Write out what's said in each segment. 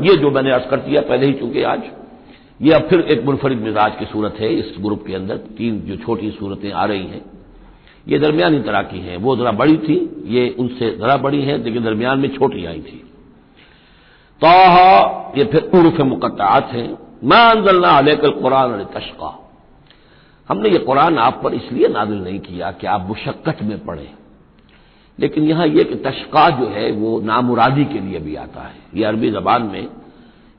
ये जो मैंने अर्ज़ कर दिया, पहले ही चूँकि आज, ये अब फिर एक मुनफरद मिजाज की सूरत है इस ग्रुप के अंदर। तीन जो छोटी सूरतें आ रही हैं, ये दरमियानी तरह की हैं। वो जरा बड़ी थी, ये उनसे जरा बड़ी है, लेकिन दरमियान में छोटी आई थी। ताहा, ये फिर उर्फ़ मुकत्तात हैं। मैं अंजलना अलकल कुरान तशका। हमने ये कुरान आप पर इसलिए नादिल नहीं किया कि आप मुशक्कत में पढ़ें। लेकिन यहाँ यह कि तशका जो है, वो नामुरादी के लिए भी आता है। ये अरबी जबान में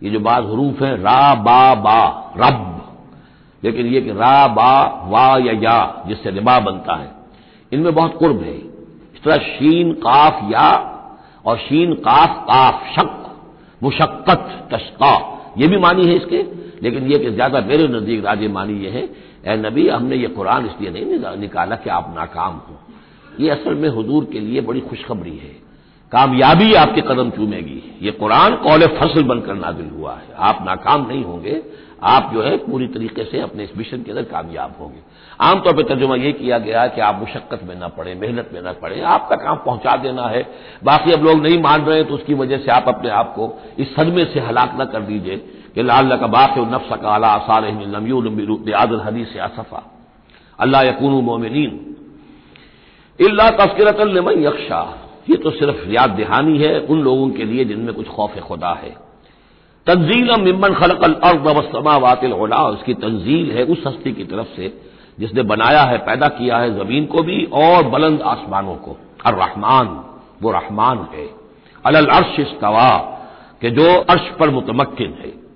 ये जो बाज हरूफ है, रा, बा बा, रब। लेकिन ये कि रा, बा, वा या या, जिससे रिबा बनता है। इनमें बहुत कुर्ब है। इस तरह शीन, काफ, या और शीन, काफ काफ, शक, मुशक्कत, तशका, ये भी मानी है इसके। लेकिन यह कि ज़्यादा मेरे नज़दीक राजे मानी यह है ए नबी, हमने ये कुरान इसलिए नहीं निकाला कि आप नाकाम हो। ये असल में हजूर के लिए बड़ी खुशखबरी है। कामयाबी आपके कदम चूमेगी। ये कुरान कौल फ़सल बनकर नाजिल हुआ है। आप नाकाम नहीं होंगे। आप जो है पूरी तरीके से अपने इस मिशन के अंदर कामयाब होंगे। आमतौर पर तर्जुमा यह किया गया कि आप मुशक्कत में ना पड़े, मेहनत में ना पड़े। आपका काम पहुँचा देना है। बाकी अब लोग नहीं मान रहे तो उसकी वजह से आप अपने आप को इस सदमे से हलाक न कर दीजिए कि लाल का बात नफ्स का अला आसार हदीस असफा अल्लाह यकून मोमिन इल्ला तस्करतलमन यक्षा ये तो सिर्फ़ याद दहानी है उन लोगों के लिए जिनमें कुछ खौफ खुदा है। तंजील मिम्मन खलकल अर्द वसमावातिल ओला उसकी तंजील है उस हस्ती की तरफ़ से जिसने बनाया है, पैदा किया है ज़मीन को भी और बुलंद आसमानों को। और रहमान वो रहमान है। अलल अर्श इस्तवा, के जो अर्श पर मुतमक्न है।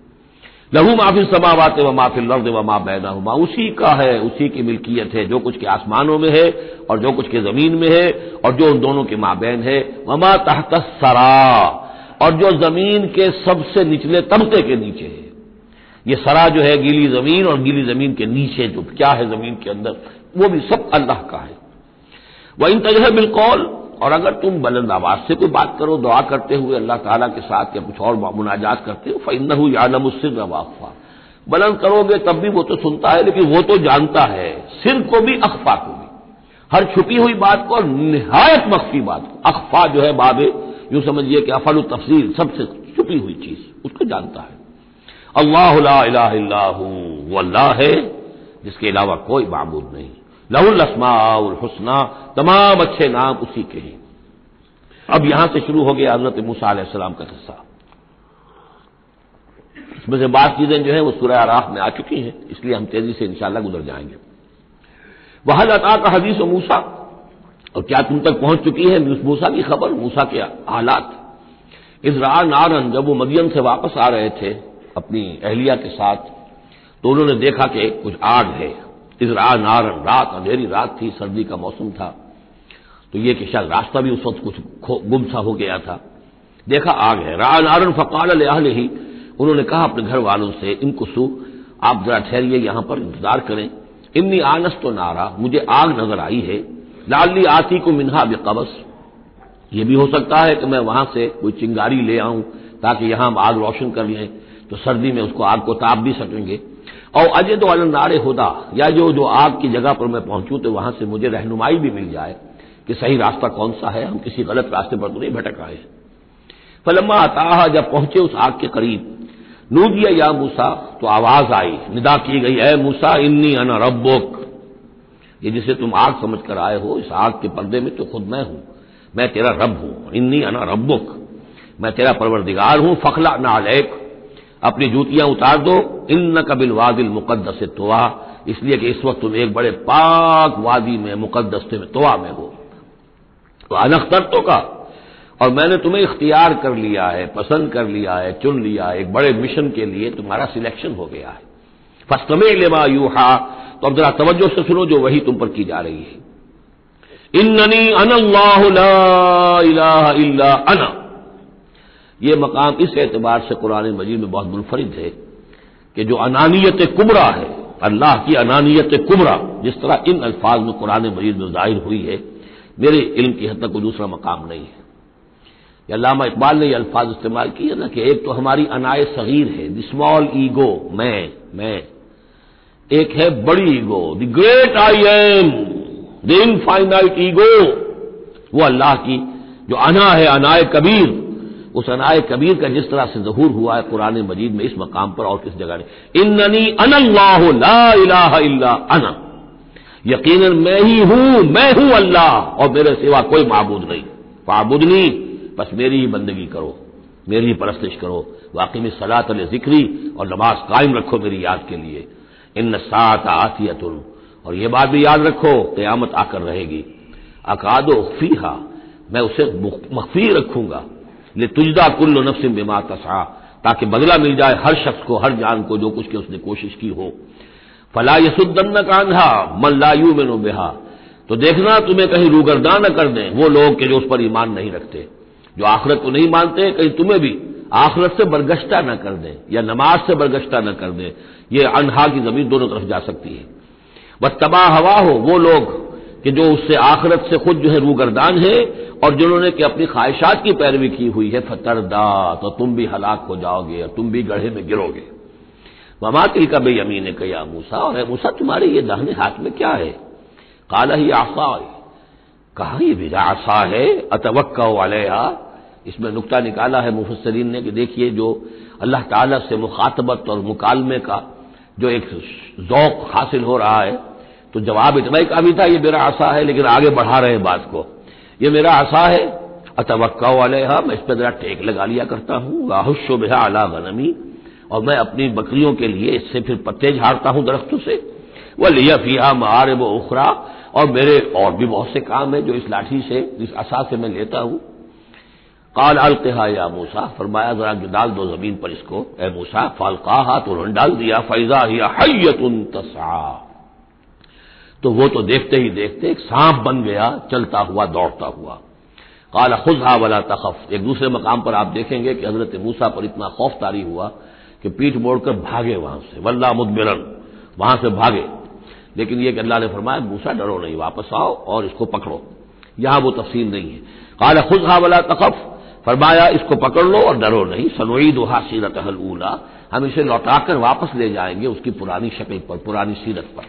लहू माफिल समावात व माफिल लर्द व मा बैना हुमा उसी का है, उसी की मिल्कियत है, जो कुछ के आसमानों में है और जो कुछ के ज़मीन में है और जो उन दोनों के माबैन है। वमा तहत सरा। और जो ज़मीन के सबसे निचले तबके के नीचे है। ये सरा जो है गीली ज़मीन और गीली ज़मीन के नीचे जो क्या है ज़मीन के अंदर, वो भी सब अल्लाह का है। वह इन तजह बिलकौल और अगर तुम बुलंद आवाज़ से कोई बात करो, दुआ करते हुए अल्लाह ताला के साथ या कुछ और मुनाजात करते हो फ़ैन यालम सिर रवाफा बुलंद करोगे तब भी वो तो सुनता है, लेकिन वो तो जानता है, सिर को भी, अखफा को भी। हर छुपी हुई बात को और निहायत मख्फी बात को। अखफा जो है बाबे, यूँ समझिए कि अफल तफसील, सबसे छुपी हुई चीज़, उसको जानता है। अल्लाह वो अल्लाह है, जिसके अलावा कोई मामूद नहीं। लहुल असमाउल हुसना, तमाम अच्छे नाम उसी के हैं। अब यहाँ से शुरू हो गया हज़रत मूसा का किस्सा। इसमें से बात चीज़ें जो है, वो सुरह आराफ में आ चुकी हैं, इसलिए हम तेज़ी से इंशाला गुजर जाएँगे। वह लता का हदीस मूसा, और क्या तुम तक पहुँच चुकी है मूसा की खबर, मूसा के हालात। इजरा नारन जब वो मदियन से वापस आ रहे थे, अपनी अहलिया के साथ तो उन्होंने देखा कि कुछ आग है। इजरा नारन रात, अंधेरी रात थी, सर्दी का मौसम था। तो ये कि शायद रास्ता भी उस वक्त कुछ गुम सा हो गया था। देखा आग है। रा नारन फ़काल ही। उन्होंने कहा अपने घर वालों से, इनको सु, आप जरा ठहरिए, यहाँ पर इंतज़ार करें। इमनी आनस तो नारा, मुझे आग नज़र आई है। लाली आती को मिनहा बेकबस ये भी हो सकता है कि मैं वहाँ से कोई चिंगारी ले आऊँ, ताकि यहाँ हम आग रोशन कर लें तो सर्दी में उसको आग को ताप भी सकेंगे। और अजय तो अलनारे होदा या जो जो आग की जगह पर मैं पहुंचूं तो वहाँ से मुझे रहनुमाई भी मिल जाए कि सही रास्ता कौन सा है, हम किसी गलत रास्ते पर तो नहीं भटक रहे हैं फलम्मा अताहा जब पहुँचे उस आग के करीब, नूदिया या मूसा तो आवाज़ आई, निदा की गई है मूसा, इन्नी अना रब्बुक। ये जिसे तुम आग समझ कर आए हो, इस आग के पर्दे में तो खुद मैं हूँ, मैं तेरा रब हूँ, इन्नी अना रब्बुक। मैं तेरा परवरदिगार हूँ, फखला नालेक अपनी जूतियाँ उतार दो। इन कबिल वादिल मुकदस तोवा इसलिए कि इस वक्त तुम एक बड़े पाक वादी में मुकदस तोवा में हो। तो अनख्तर तो का। और मैंने तुम्हें इख्तियार कर लिया है, पसंद कर लिया है, चुन लिया है। एक बड़े मिशन के लिए तुम्हारा सिलेक्शन हो गया है। फस्तमे लेमा यूहा। तो अब जरा तवज्जो से सुनो जो वही तुम पर की जा रही है। इन्नी अनल्लाह अना। ये मकाम इस एतबार से कुरान मजीद में बहुत मुनफरिद है कि जो अनानियत कुबरा है, अल्लाह की अनानियत कुबरा जिस तरह इन अल्फाज में कुरान मजीद में ज़ाहिर हुई है, मेरे इल्म की हद तक कोई दूसरा मकाम नहीं है। अल्लामा इकबाल ने ये अल्फाज इस्तेमाल किए ना कि एक तो हमारी अनाय सगीर है, द स्मॉल ईगो, मैं मैं। एक है बड़ी ego, the great I am, the infinite ego. वो अल्लाह की जो अना है अनाय कबीर उस अनाय कबीर का जिस तरह से जहूर हुआ है कुरान मजीद में इस मकाम पर और किस जगह नहीं। इन्नी अनल्लाह यकीन मैं ही हूँ, मैं हूँ अल्लाह और मेरे सिवा कोई महबूद नहीं। फाबुदनी, बस मेरी ही बंदगी करो, मेरी ही परस्तिश करो। वाकई में सलात जिक्री और नमाज़ कायम रखो मेरी याद के लिए। इन सात आतियतुन और यह बात भी याद रखो, क्यामत आकर रहेगी। अकादो फीहा, मैं उसे मखफी रखूँगा। ले तुजदा कुल्ल नफ्सिम बिमा तसा ताकि बदला मिल जाए हर शख्स को, हर जान को, जो कुछ की उसने कोशिश की हो। फला यसुद्दन कांधा मन लायू में बेहा। तो देखना, तुम्हें कहीं रूगरदा न कर दें, वो लोग के जो उस पर ईमान नहीं रखते। जो आखरत को नहीं मानते, कहीं तुम्हें भी आखरत से बरगश्ता न कर दें, या नमाज़ से बरगश्ता न कर दें, ये अनहा की ज़मीन दोनों तरफ़ जा सकती है। बस तबाह हवा हो, वो लोग कि जो उससे आखरत से खुद जो है रूगरदान है और जिन्होंने कि अपनी ख्वाहिशात की पैरवी की हुई है, फतरदा तो तुम भी हलाक हो जाओगे और तुम भी गढ़े में गिरोगे। वमा तिल का बे यमीन कया मूसा, और मूसा, तुम्हारे ये दाहने हाथ में क्या है? काला ही आसा कहा ये आशा है? अतवक्का वाले इसमें नुकता निकाला है मुफसरीन ने कि देखिए जो अल्लाह ताला से मुखातबत और मुकालमे का जो एक जौक हासिल हो रहा है तो जवाब इतना ही काफ़ी था, ये मेरा आशा है, लेकिन आगे बढ़ा रहे हैं बात को। ये मेरा आशा है। अतवक्का वाले हा मैं इस पर जरा टेक लगा लिया करता हूँ। वाहुशो बेहा अला गनमी और मैं अपनी बकरियों के लिए इससे फिर पत्ते झाड़ता हूँ दरख्तों से। वह लिया फिया मार वो उखरा। और मेरे और भी बहुत से काम है जो इस लाठी से, इस असा से मैं लेता हूँ। काल अलकहा या मूसा, फरमाया, जरा जो डाल दो ज़मीन पर इसको। ए मूसा, फालकाहा तो उन्होंने डाल दिया, फैजा हिया हैयतुन तसा तो वो तो देखते ही देखते एक सांप बन गया, चलता हुआ, दौड़ता हुआ। काला, खुजहा वाला तखफ। एक दूसरे मकाम पर आप देखेंगे कि हज़रत मूसा पर इतना खौफ तारी हुआ कि पीठ मोड़कर भागे वहाँ से। वल्ला मुदबिरन वहाँ से भागे। लेकिन यह कि अल्लाह ने फरमाया, मूसा, डरो नहीं, वापस आओ और इसको पकड़ो। यहाँ वो तफसील नहीं है। काला, खुजहा वाला तखफ। फरमाया, इसको पकड़ लो और डरो नहीं। सनोईद वहा सीरत ऊला। हम इसे लौटाकर वापस ले जाएँगे उसकी पुरानी शक्ल पर, पुरानी सीरत पर।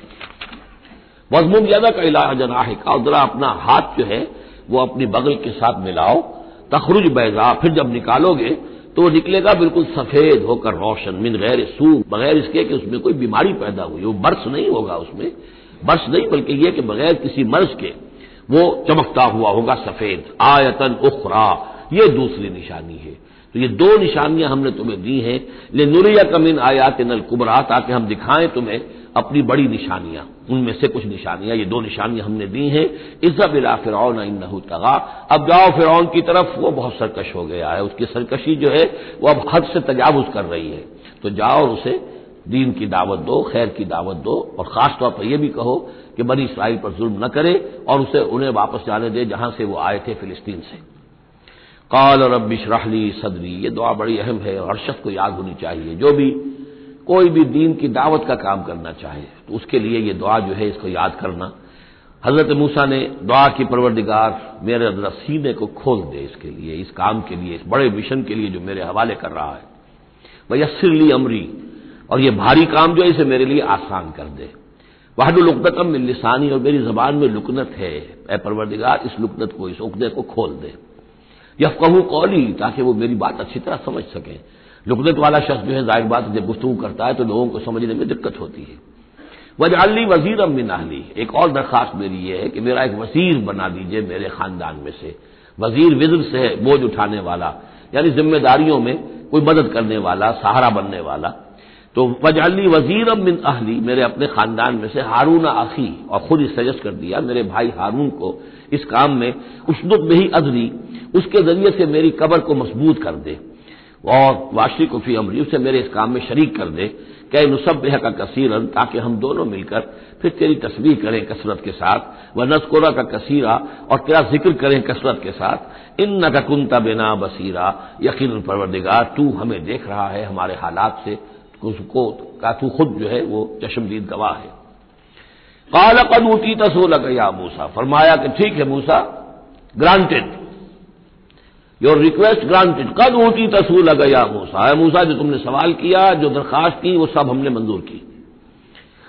मजमून ज़्यादा का इलाज जनाह का। जरा अपना हाथ जो है, वो अपनी बगल के साथ मिलाओ। तखरुज बैजा, फिर जब निकालोगे तो निकलेगा बिल्कुल सफ़ेद होकर रोशन, मिन गैर सू बगैर इसके कि उसमें कोई बीमारी पैदा हुई वो बर्स नहीं होगा उसमें। बर्स नहीं, बल्कि यह कि बगैर किसी मर्ज के, वो चमकता हुआ होगा सफ़ेद। आयतन उखरा, ये दूसरी निशानी है। तो ये दो निशानियाँ हमने तुम्हें दी हैं। ले नुरिया कमिन आयात नल कुबरा, ताकि हम दिखाएँ तुम्हें अपनी बड़ी निशानियाँ, उनमें से कुछ निशानियाँ, ये दो निशानियाँ हमने दी हैं, इज़्ज़त इला फिरौन तगा। अब जाओ फिरौन की तरफ़, वो बहुत सरकश हो गया है, उसकी सरकशी जो है, वो अब हद से तजावुज कर रही है। तो जाओ और उसे दीन की दावत दो, खैर की दावत दो, और खासतौर पर यह भी कहो कि बनी इसराइल पर जुल्म न करे और उसे उन्हें वापस जाने दे, जहाँ से वो आए थे फिलिस्तीन से। काल और रबिश राहली सदरी, ये दुआ बड़ी अहम है और शख्स को याद होनी चाहिए। जो भी कोई भी दीन की दावत का काम करना चाहे तो उसके लिए ये दुआ जो है इसको याद करना। हज़रत मूसा ने दुआ की परवरदिगार, मेरे सीने को खोल दे इसके लिए, इस काम के लिए, इस बड़े मिशन के लिए जो मेरे हवाले कर रहा है। वह यसिर ली अमरी, और ये भारी काम जो है इसे मेरे लिए आसान कर दे। वाहडुलुकदतम में लिसानी, और मेरी जबान में लुकनत है। ए परवरदिगार, इस लुकनत को, इस उकदे को खोल दे। यह कहूँ कौली, ताकि वो मेरी बात अच्छी तरह समझ सकें। लुकदत वाला शख्स जो है ज़ाहिर बात जब गुफ्तु करता है तो लोगों को समझने में दिक्कत होती है। वजाली वज़ीर अमिन अहली, एक और दरखास्त मेरी यह है कि मेरा एक वज़ीर बना दीजिए मेरे खानदान में से। वज़ीर विज्र से है बोझ उठाने वाला, यानी जिम्मेदारियों में कोई मदद करने वाला, सहारा बनने वाला। तो वजाली वज़ीर मिन अहली, मेरे अपने खानदान में से हारून आखी और खुद ही सजेस्ट कर दिया, मेरे भाई हारून को इस काम में उसनुद में ही अजरी उसके ज़रिए से मेरी कबर को मज़बूत कर दे। और वाशी कुफी अमरी उसे मेरे इस काम में शरीक कर दे। कै नुसब का कसीरन, ताकि हम दोनों मिलकर फिर तेरी तस्वीर करें कसरत के साथ, व नस्कोरा का कसीरा और तेरा ज़िक्र करें कसरत के साथ। इन न का कुंता बिना बसीरा, यकीन परवरदिगार, तू हमें देख रहा है हमारे हालात से। उसको का तू खुद जो है, वो चशमदीद गवाह है। काला कद ऊटी तसो या मूसा, फरमाया कि ठीक है मूसा ग्रांटेड योर रिक्वेस्ट ग्रांटेड कद ऊटी तसूल गया मूसा। है मूसा जो तुमने सवाल किया, जो दरखास्त की, वो सब हमने मंजूर की।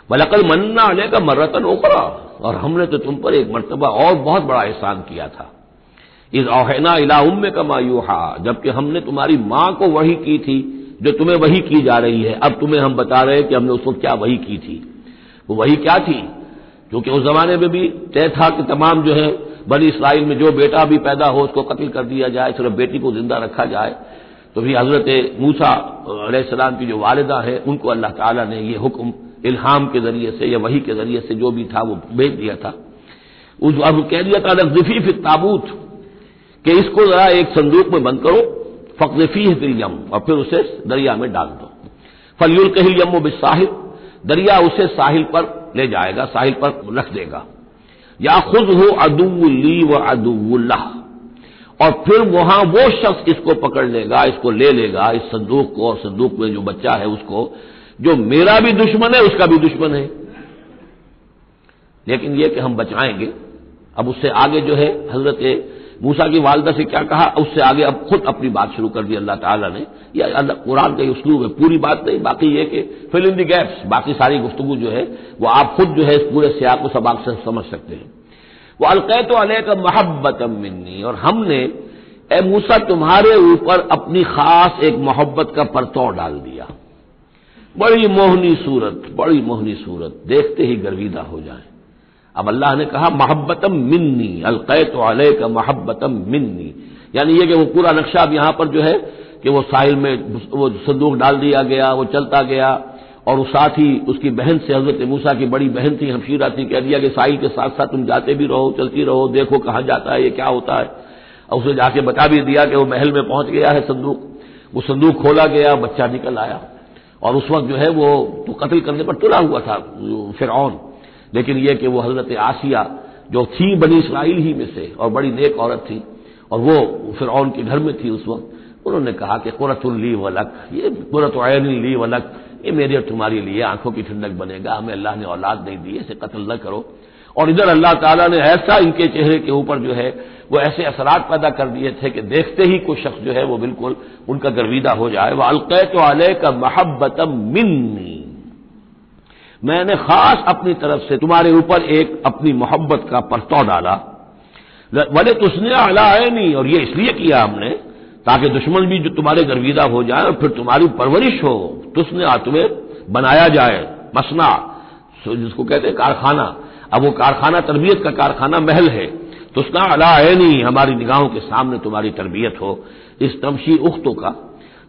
बलकल मन्ना आने का मर्रतन ओकरा और हमने तो तुम पर एक मरतबा और बहुत बड़ा एहसान किया था। इस ओहना इला उम्मे का मायूहा जबकि हमने तुम्हारी माँ को वही की थी, जो तुम्हें वही की जा रही है। अब तुम्हें हम बता रहे हैं कि हमने उस वक्त क्या वही की थी। वो वही क्या थी? क्योंकि उस जमाने में भी तय था कि तमाम जो है बनी इसराइल में जो बेटा भी पैदा हो, उसको कत्ल कर दिया जाए सिर्फ़ बेटी को ज़िंदा रखा जाए तो भी हज़रत मूसा सलाम की जो वालदा है, उनको अल्लाह ताला ने यह हुक्म इल्हाम के ज़रिए से, या वही के ज़रिए से जो भी था, वो भेज दिया था। उस अब कह दिया था नकदफी फिर ताबूत, कि इसको जरा एक संदूक में बंद करो फकदफी है फिर यम, और फिर उसे दरिया में डाल दो। फलियुल कहिल यम बिसाहिल दरिया उसे साहिल पर ले जाएगा, साहिल पर रख देगा। या खुद हो अदुल्ली व अदुल्लाह और फिर वहाँ वो शख्स इसको पकड़ लेगा, इसको ले लेगा, इस संदूक को, और संदूक में जो बच्चा है उसको, जो मेरा भी दुश्मन है, उसका भी दुश्मन है। लेकिन यह कि हम बचाएँगे, अब उससे आगे जो है, हज़रत मूसा की वालदा से क्या कहा? उससे आगे अब खुद अपनी बात शुरू कर दी अल्लाह ताला ने। या अल्लाह, कुरान का उसलूब है पूरी बात नहीं, बाकी ये कि फिल इन दी गैप्स बाकी सारी गुफ्तगु जो है, वो आप खुद जो है इस पूरे सियाक को सबसे समझ सकते हैं। वो अलकैत अलह का मोहब्बत मिन्नी और हमने, ए मूसा, तुम्हारे ऊपर अपनी खास एक मोहब्बत का परतौ डाल दिया। बड़ी मोहनी सूरत, बड़ी मोहनी सूरत, देखते ही गर्विदा हो जाए। अब अल्लाह ने कहा, मोहब्बतम मिन्नी, अलकैत अलह का मोहब्बतम मिन्नी. यानी यह कि वो पूरा नक्शा अब यहाँ पर जो है कि वो साहिल में वो संदूक डाल दिया गया, वो चलता गया, और उस साथ ही उसकी बहन से हज़रत मूसा की बड़ी बहन थी, हमशीरा थी, कह दिया कि साहिल के साथ साथ तुम जाते भी रहो, चलती रहो, देखो कहाँ जाता है, ये क्या होता है। और उसे जाके बता भी दिया कि वो महल में पहुँच गया है संदूक। वो संदूक खोला गया, बच्चा निकल आया। और उस वक्त जो है वो तो कत्ल करने पर तुला हुआ था फिर लेकिन यह कि वो हज़रत आसिया, जो थी बनी इसराइल ही में से, और बड़ी नेक औरत थी, और वो फिर के घर में थी उस वक्त, उन्होंने कहा कि कुरतुल्ली वलक ये कुरत ली वलक ये मेरी और तुम्हारे लिए आँखों की ठंडक बनेगा, हमें अल्लाह ने औलाद नहीं दी, इसे कत्ल न करो। और इधर अल्लाह ताला ने ऐसा इनके चेहरे के ऊपर जो है, वो ऐसे असरात पैदा कर दिए थे कि देखते ही कोई शख्स जो है, वो बिल्कुल उनका गर्विदा हो जाए वह अलकै तो आलय का महब्बतम मिन्नी। मैंने खास अपनी तरफ़ से तुम्हारे ऊपर एक अपनी मोहब्बत का परतौ डाला। वले तुसने अला है नहीं और ये इसलिए किया हमने ताकि दुश्मन भी जो तुम्हारे गर्विदा हो जाए और फिर तुम्हारी परवरिश हो, तुसने तुम्हें बनाया जाए, मसना जिसको कहते हैं कारखाना। अब वो कारखाना, तरबियत का कारखाना महल है। तुसना अला है नहीं हमारी निगाहों के सामने तुम्हारी तरबियत हो। इस तमशी उख्तों का,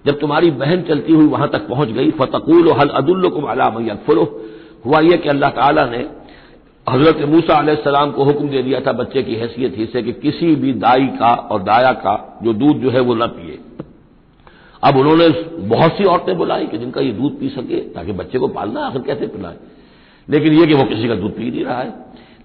जब तुम्हारी बहन चलती हुई वहाँ तक पहुँच गई, फतकूल हल अदुल्लकुम अला मैफुल हुआ यह कि अल्लाह ताला ने हज़रत मूसा सलाम को हुक्म दे दिया था बच्चे की हैसियत ही से कि किसी भी दाई का और दाया का जो दूध जो है वो न पिए। अब उन्होंने बहुत सी औरतें बुलाई कि जिनका ये दूध पी सके ताकि बच्चे को पालना आखिर कैसे पिलाए। लेकिन यह कि वो किसी का दूध पी नहीं रहा है।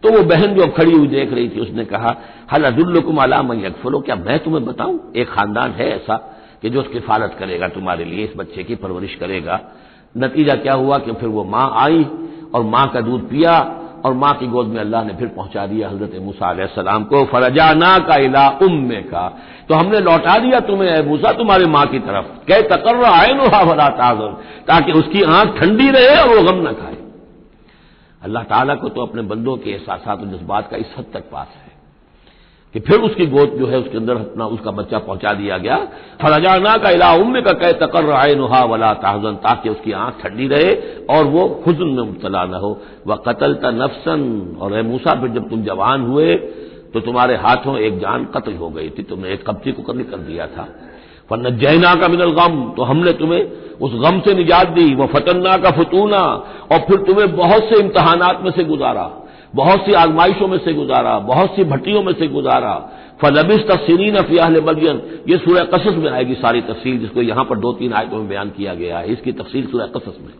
तो वो बहन जो खड़ी हुई देख रही थी, उसने कहा, हल अदुल्लकुम अलाम यकफलो क्या मैं तुम्हें बताऊँ? एक खानदान है ऐसा कि जो उसकी फालत करेगा तुम्हारे लिए, इस बच्चे की परवरिश करेगा। नतीजा क्या हुआ कि फिर वो माँ आई और माँ का दूध पिया और माँ की गोद में अल्लाह ने फिर पहुँचा दिया हज़रत मूसा को फरजाना का इला उम्मे का। तो हमने लौटा दिया तुम्हें मूसा, तुम्हारे माँ की तरफ़। कह तकर आए भला ताजर, ताकि उसकी आँख ठंडी रहे और वो गम न खाए। अल्लाह ताला को तो अपने बंदों के एहसास और जज्बात का इस हद तक पास है। कि फिर उसकी गोद जो है उसके अंदर अपना उसका बच्चा पहुँचा दिया गया। फरजाना का इला उम्र का कह तकर आए नुहा वला ताजन ताकि उसकी आँख ठंडी रहे और वो खुजन में मुबतला न हो। वह कतल ता नफसन, और मूसा, फिर जब तुम जवान हुए तो तुम्हारे हाथों एक जान कत्ल हो गई थी, तुमने एक कब्जी को कत्ल कर दिया था। फन जैना का मिनल गम तो हमने तुम्हें उस गम से निजात दी। वह फतन्ना का फतूना, और फिर तुम्हें बहुत से इम्तहानात में से गुजारा। बहुत सी आजमाइशों में से गुजारा, बहुत सी भट्टियों में से गुजारा। फलबिस तस्रीन फ़ियाल मदियन ये सूर्य कसस में आएगी सारी तफसील, जिसको यहाँ पर दो तीन आयतों में बयान किया गया है। इसकी तफसील सूर्य कसस में।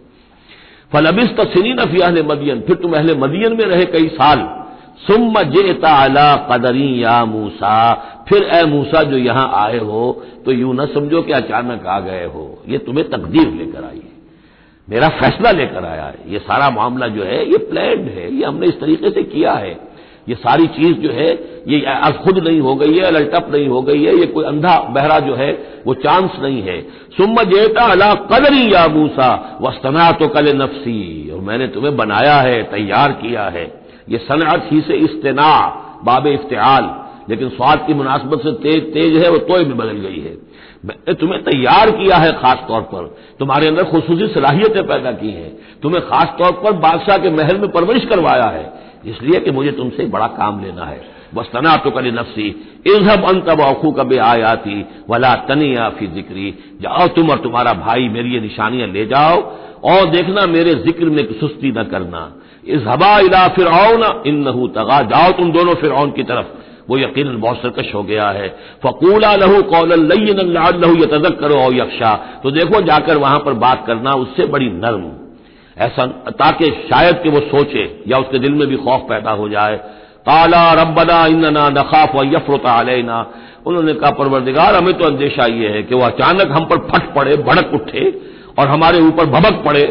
फलबिस तस्रीन फ़ियाल मदियन फिर तुम अहले मदियन में रहे कई साल। सुम जेता अला कदरी या मूसा, फिर ए मूसा जो यहाँ आए हो तो यूँ न समझो कि अचानक आ गए हो। ये तुम्हें तकदीर लेकर आई है। मेरा फैसला लेकर आया है। ये सारा मामला जो है, ये प्लैंड है, ये हमने इस तरीके से किया है। ये सारी चीज़ जो है, ये आज खुद नहीं हो गई है ललटप नहीं हो गई है, ये कोई अंधा बहरा जो है, वो चांस नहीं है। सुम जेता अला कदरी या मूसा वस्तना तो कल नफसी। और मैंने तुम्हें बनाया है, तैयार किया है। ये सनअत ही से इस्तना, बाब इफ्तियाल लेकिन स्वाद की मुनासबत से तेज तेज है, वो तोय में बदल गई है। मैंने तुम्हें तैयार किया है खास तौर पर। तुम्हारे अंदर खसूसी सलाहियतें पैदा की हैं। तुम्हें खास तौर पर बादशाह के महल में परवरिश करवाया है। इसलिए कि मुझे तुमसे बड़ा काम लेना है। बस तना तो करी नफसी, इजहब अन तब औखू कब आयाती वला तनिया फ़ी जिक्री। जाओ तुम और तुम्हारा भाई मेरी ये निशानियाँ ले जाओ और देखना मेरे ज़िक्र में सुस्ती न करना। इस हबा इला फिर ना इन नहू तगा। जाओ तुम दोनों फिर की तरफ़। वो यकीन बहुत सरकश हो गया है। फकूला लहू कौल लहू ये तजक करो और यक्षा तो देखो, जाकर वहाँ पर बात करना उससे बड़ी नर्म। ऐसा ताकि शायद कि वो सोचे या उसके दिल में भी खौफ पैदा हो जाए। काला रबना इन्ना नखाफ व यफरता अलैना। उन्होंने कहा, परवरदिगार, हमें तो अंदेशा ये है कि वो अचानक हम पर फट पड़े, भड़क उठे और हमारे ऊपर भबक पड़े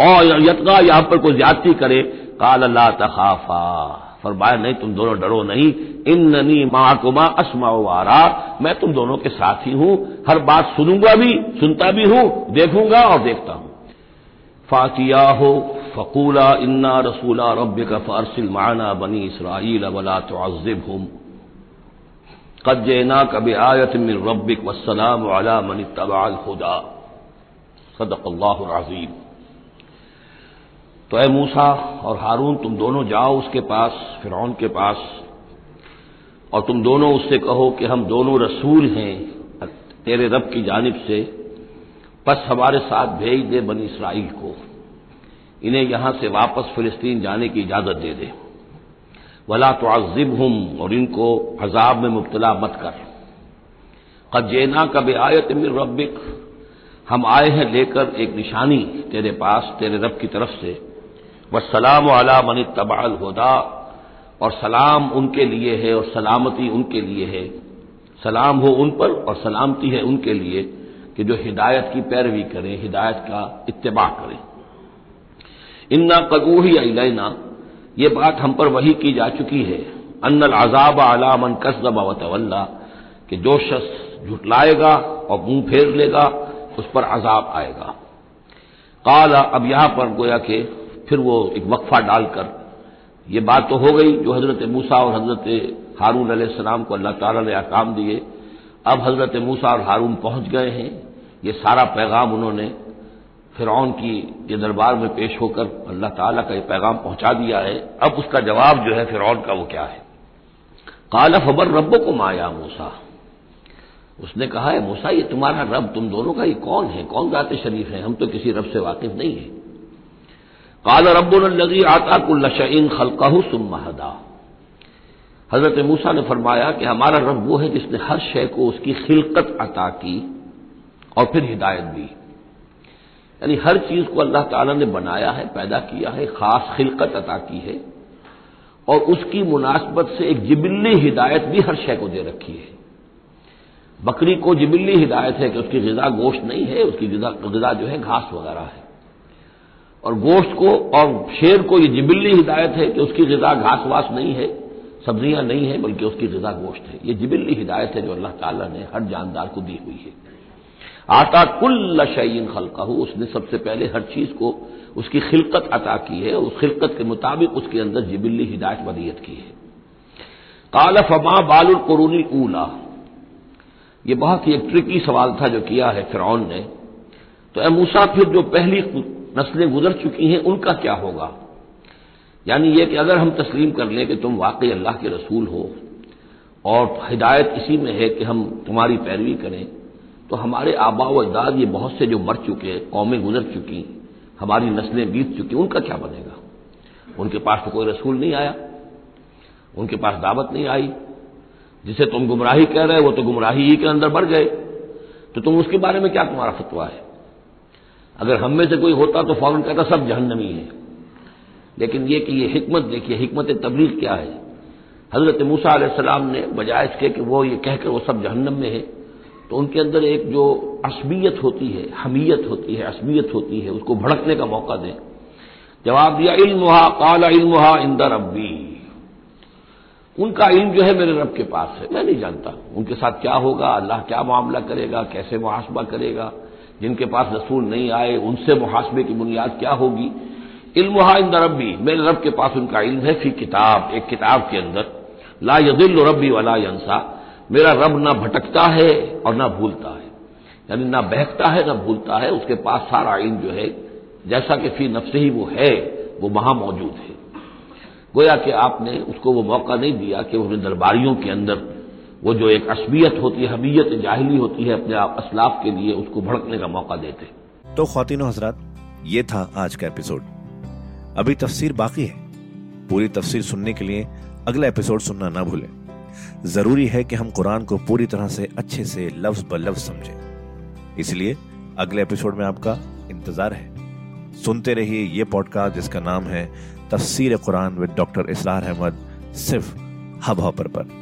और यतगा यहाँ पर कोई ज्यादती करे। काल अल्लाह तखाफा। फरमाया, नहीं, तुम दोनों डरो नहीं। इन ननी माकुमा असमा वारा। मैं तुम दोनों के साथ ही। हूँ हर बात सुनूँगा भी, सुनता भी हूँ, देखूँगा और देखता हूँ। फातिया हो फ़कूला, इन्ना रसूला रब का फ़ारसिल माना बनी इसराइल वला तज़िब हम कद जेना कब आयत मिन रबिक वसलाम वाला मनी तबाल खुदा सदक़ल्लाज़ीम तो ए मूसा और हारून, तुम दोनों जाओ उसके पास, फिरौन के पास, और तुम दोनों उससे कहो कि हम दोनों रसूल हैं, तेरे रब की जानब से, बस हमारे साथ भेज दे बनी इसराइल को। इन्हें यहाँ से वापस फिलिस्तीन जाने की इजाज़त दे दे। वला तो अजिब हम और इनको अजाब में मुबतला मत कर। कजेना कब आयत मिर रबिक हम आए हैं लेकर एक निशानी तेरे पास, तेरे रब की तरफ़ से। व सलाम अला मन तबाल होदा। और सलाम उनके लिए है और सलामती उनके लिए है। सलाम हो उन पर और सलामती है उनके लिए कि जो हिदायत की पैरवी करें, हिदायत का इत्तबा करें। इन्ना कदूही अलैना ये बात हम पर वही की जा चुकी है। अन्नल अजाब अला मन कसब वतवल्ला कि जो शख्स झुटलाएगा और मुँह फेर लेगा, उस पर अजाब आएगा। काला, अब यहाँ पर गोया के फिर वो एक वक्फा डालकर, ये बात तो हो गई जो हज़रत मूसा और हज़रत हारून सलाम को अल्लाह ताला ने अकाम दिए। अब हज़रत मूसा और हारून पहुँच गए हैं। ये सारा पैगाम उन्होंने फिरौन की, के दरबार में पेश होकर अल्लाह ताला का ये पैगाम पहुँचा दिया है। अब उसका जवाब जो है फिरौन का वो क्या है? काला फबर रब्बो को माया मूसा। उसने कहा है मूसा, ये तुम्हारा रब, तुम दोनों का ये कौन है? कौन जाते शरीफ है? हम तो किसी रब से वाकिफ नहीं है। काला रबी आता कुल्लशन खलकाहू सुमहदा हज़रत मूसा ने फरमाया कि हमारा रब वो है जिसने हर शय को उसकी खिलकत अता की और फिर हिदायत दी यानी हर चीज़ को अल्लाह ताला ने बनाया है पैदा किया है खास खिलकत अता की है और उसकी मुनासबत से एक जिबिल्ली हिदायत भी हर शय को दे रखी है बकरी को जिबिल्ली हिदायत है कि उसकी गजा गोश्त नहीं है उसकी गजा जो है घास वगैरह है और गोश्त को और शेर को यह जिबिल्ली हिदायत है कि उसकी गजा घास वास नहीं है, सब्ज़ियाँ नहीं है, बल्कि उसकी गजा गोश्त है। यह जिबिल्ली हिदायत है जो अल्लाह ताला ने हर जानदार को दी हुई है। आता कुल शयीन खलकाहू, उसने सबसे पहले हर चीज़ को, उसकी खिलकत अता की है उस खिलकत के मुताबिक उसके अंदर जिबिल्ली हिदायत वदियत की है। काल फमा बालुल कुरूनी ऊला, ये बहुत ही एक ट्रिकी सवाल था जो किया है फिरौन ने। तो ए फिर जो पहली नस्लें गुजर चुकी हैं, उनका क्या होगा? यानी यह कि अगर हम तस्लीम कर लें कि तुम वाकई अल्लाह के रसूल हो और हिदायत इसी में है कि हम तुम्हारी पैरवी करें तो हमारे आबा व अजदाद ये बहुत से जो मर चुके कौमें गुजर चुकी, हमारी नस्लें बीत चुकी, उनका क्या बनेगा? उनके पास तो कोई रसूल नहीं आया, उनके पास दावत नहीं आई। जिसे तुम गुमराही कह रहे हो, वो तो गुमराही ही के अंदर बढ़ गए। तो तुम उसके बारे में क्या तुम्हारा फतवा है? अगर हम में से कोई होता तो फ़ौरन कहता सब जहन्नमी है। लेकिन ये कि ये हिकमत, देखिए हिकमत तबलीग क्या है? हज़रत मूसा सलाम ने बजाय इसके कि वो ये कहकर वो सब जहन्नम में है। तो उनके अंदर एक जो असबियत होती है, हमीयत होती है असबियत होती है, उसको भड़कने का मौका दें। जवाब दिया, इल्मुहा, काला इल्मुहा इंदर रब्बी। उनका इल्म जो है मेरे रब के पास है, मैं नहीं जानता उनके साथ क्या होगा, अल्लाह क्या मामला करेगा, कैसे मुहासबा करेगा। जिनके पास रसूल नहीं आए, उनसे मुहासबे की बुनियाद क्या होगी? इल्मुहा इंदर रब्बी, मेरे रब के पास उनका इल्म है फ़ी किताब, एक किताब के अंदर। ला यदिल रब्बी वाला यंसा, मेरा रब ना भटकता है और ना भूलता है। यानी ना बहकता है, ना भूलता है, उसके पास सारा इल्म जो है, जैसा कि फ़ी नफ्स ही वो है, वो वहाँ मौजूद है। गोया कि आपने उसको वो मौका नहीं दिया कि अपने दरबारियों के अंदर वो जो एक असबियत होती है, हमीयत, जाहिली होती है अपने असलाफ के लिए उसको भड़कने का मौका देते तो खातिनों हजरात, ये था आज का एपिसोड। अभी तफसीर बाकी है। पूरी तफसीर सुनने के लिए अगला एपिसोड सुनना ना भूलें। ज़रूरी है कि हम कुरान को पूरी तरह से अच्छे से लफ्ज ब लफ्ज समझें। इसलिए अगले एपिसोड में आपका इंतज़ार है। सुनते रहिए ये पॉडकास्ट जिसका नाम है तफसीर Quran with doctor Israr Ahmad, सिर्फ़ हब हॉपर पर।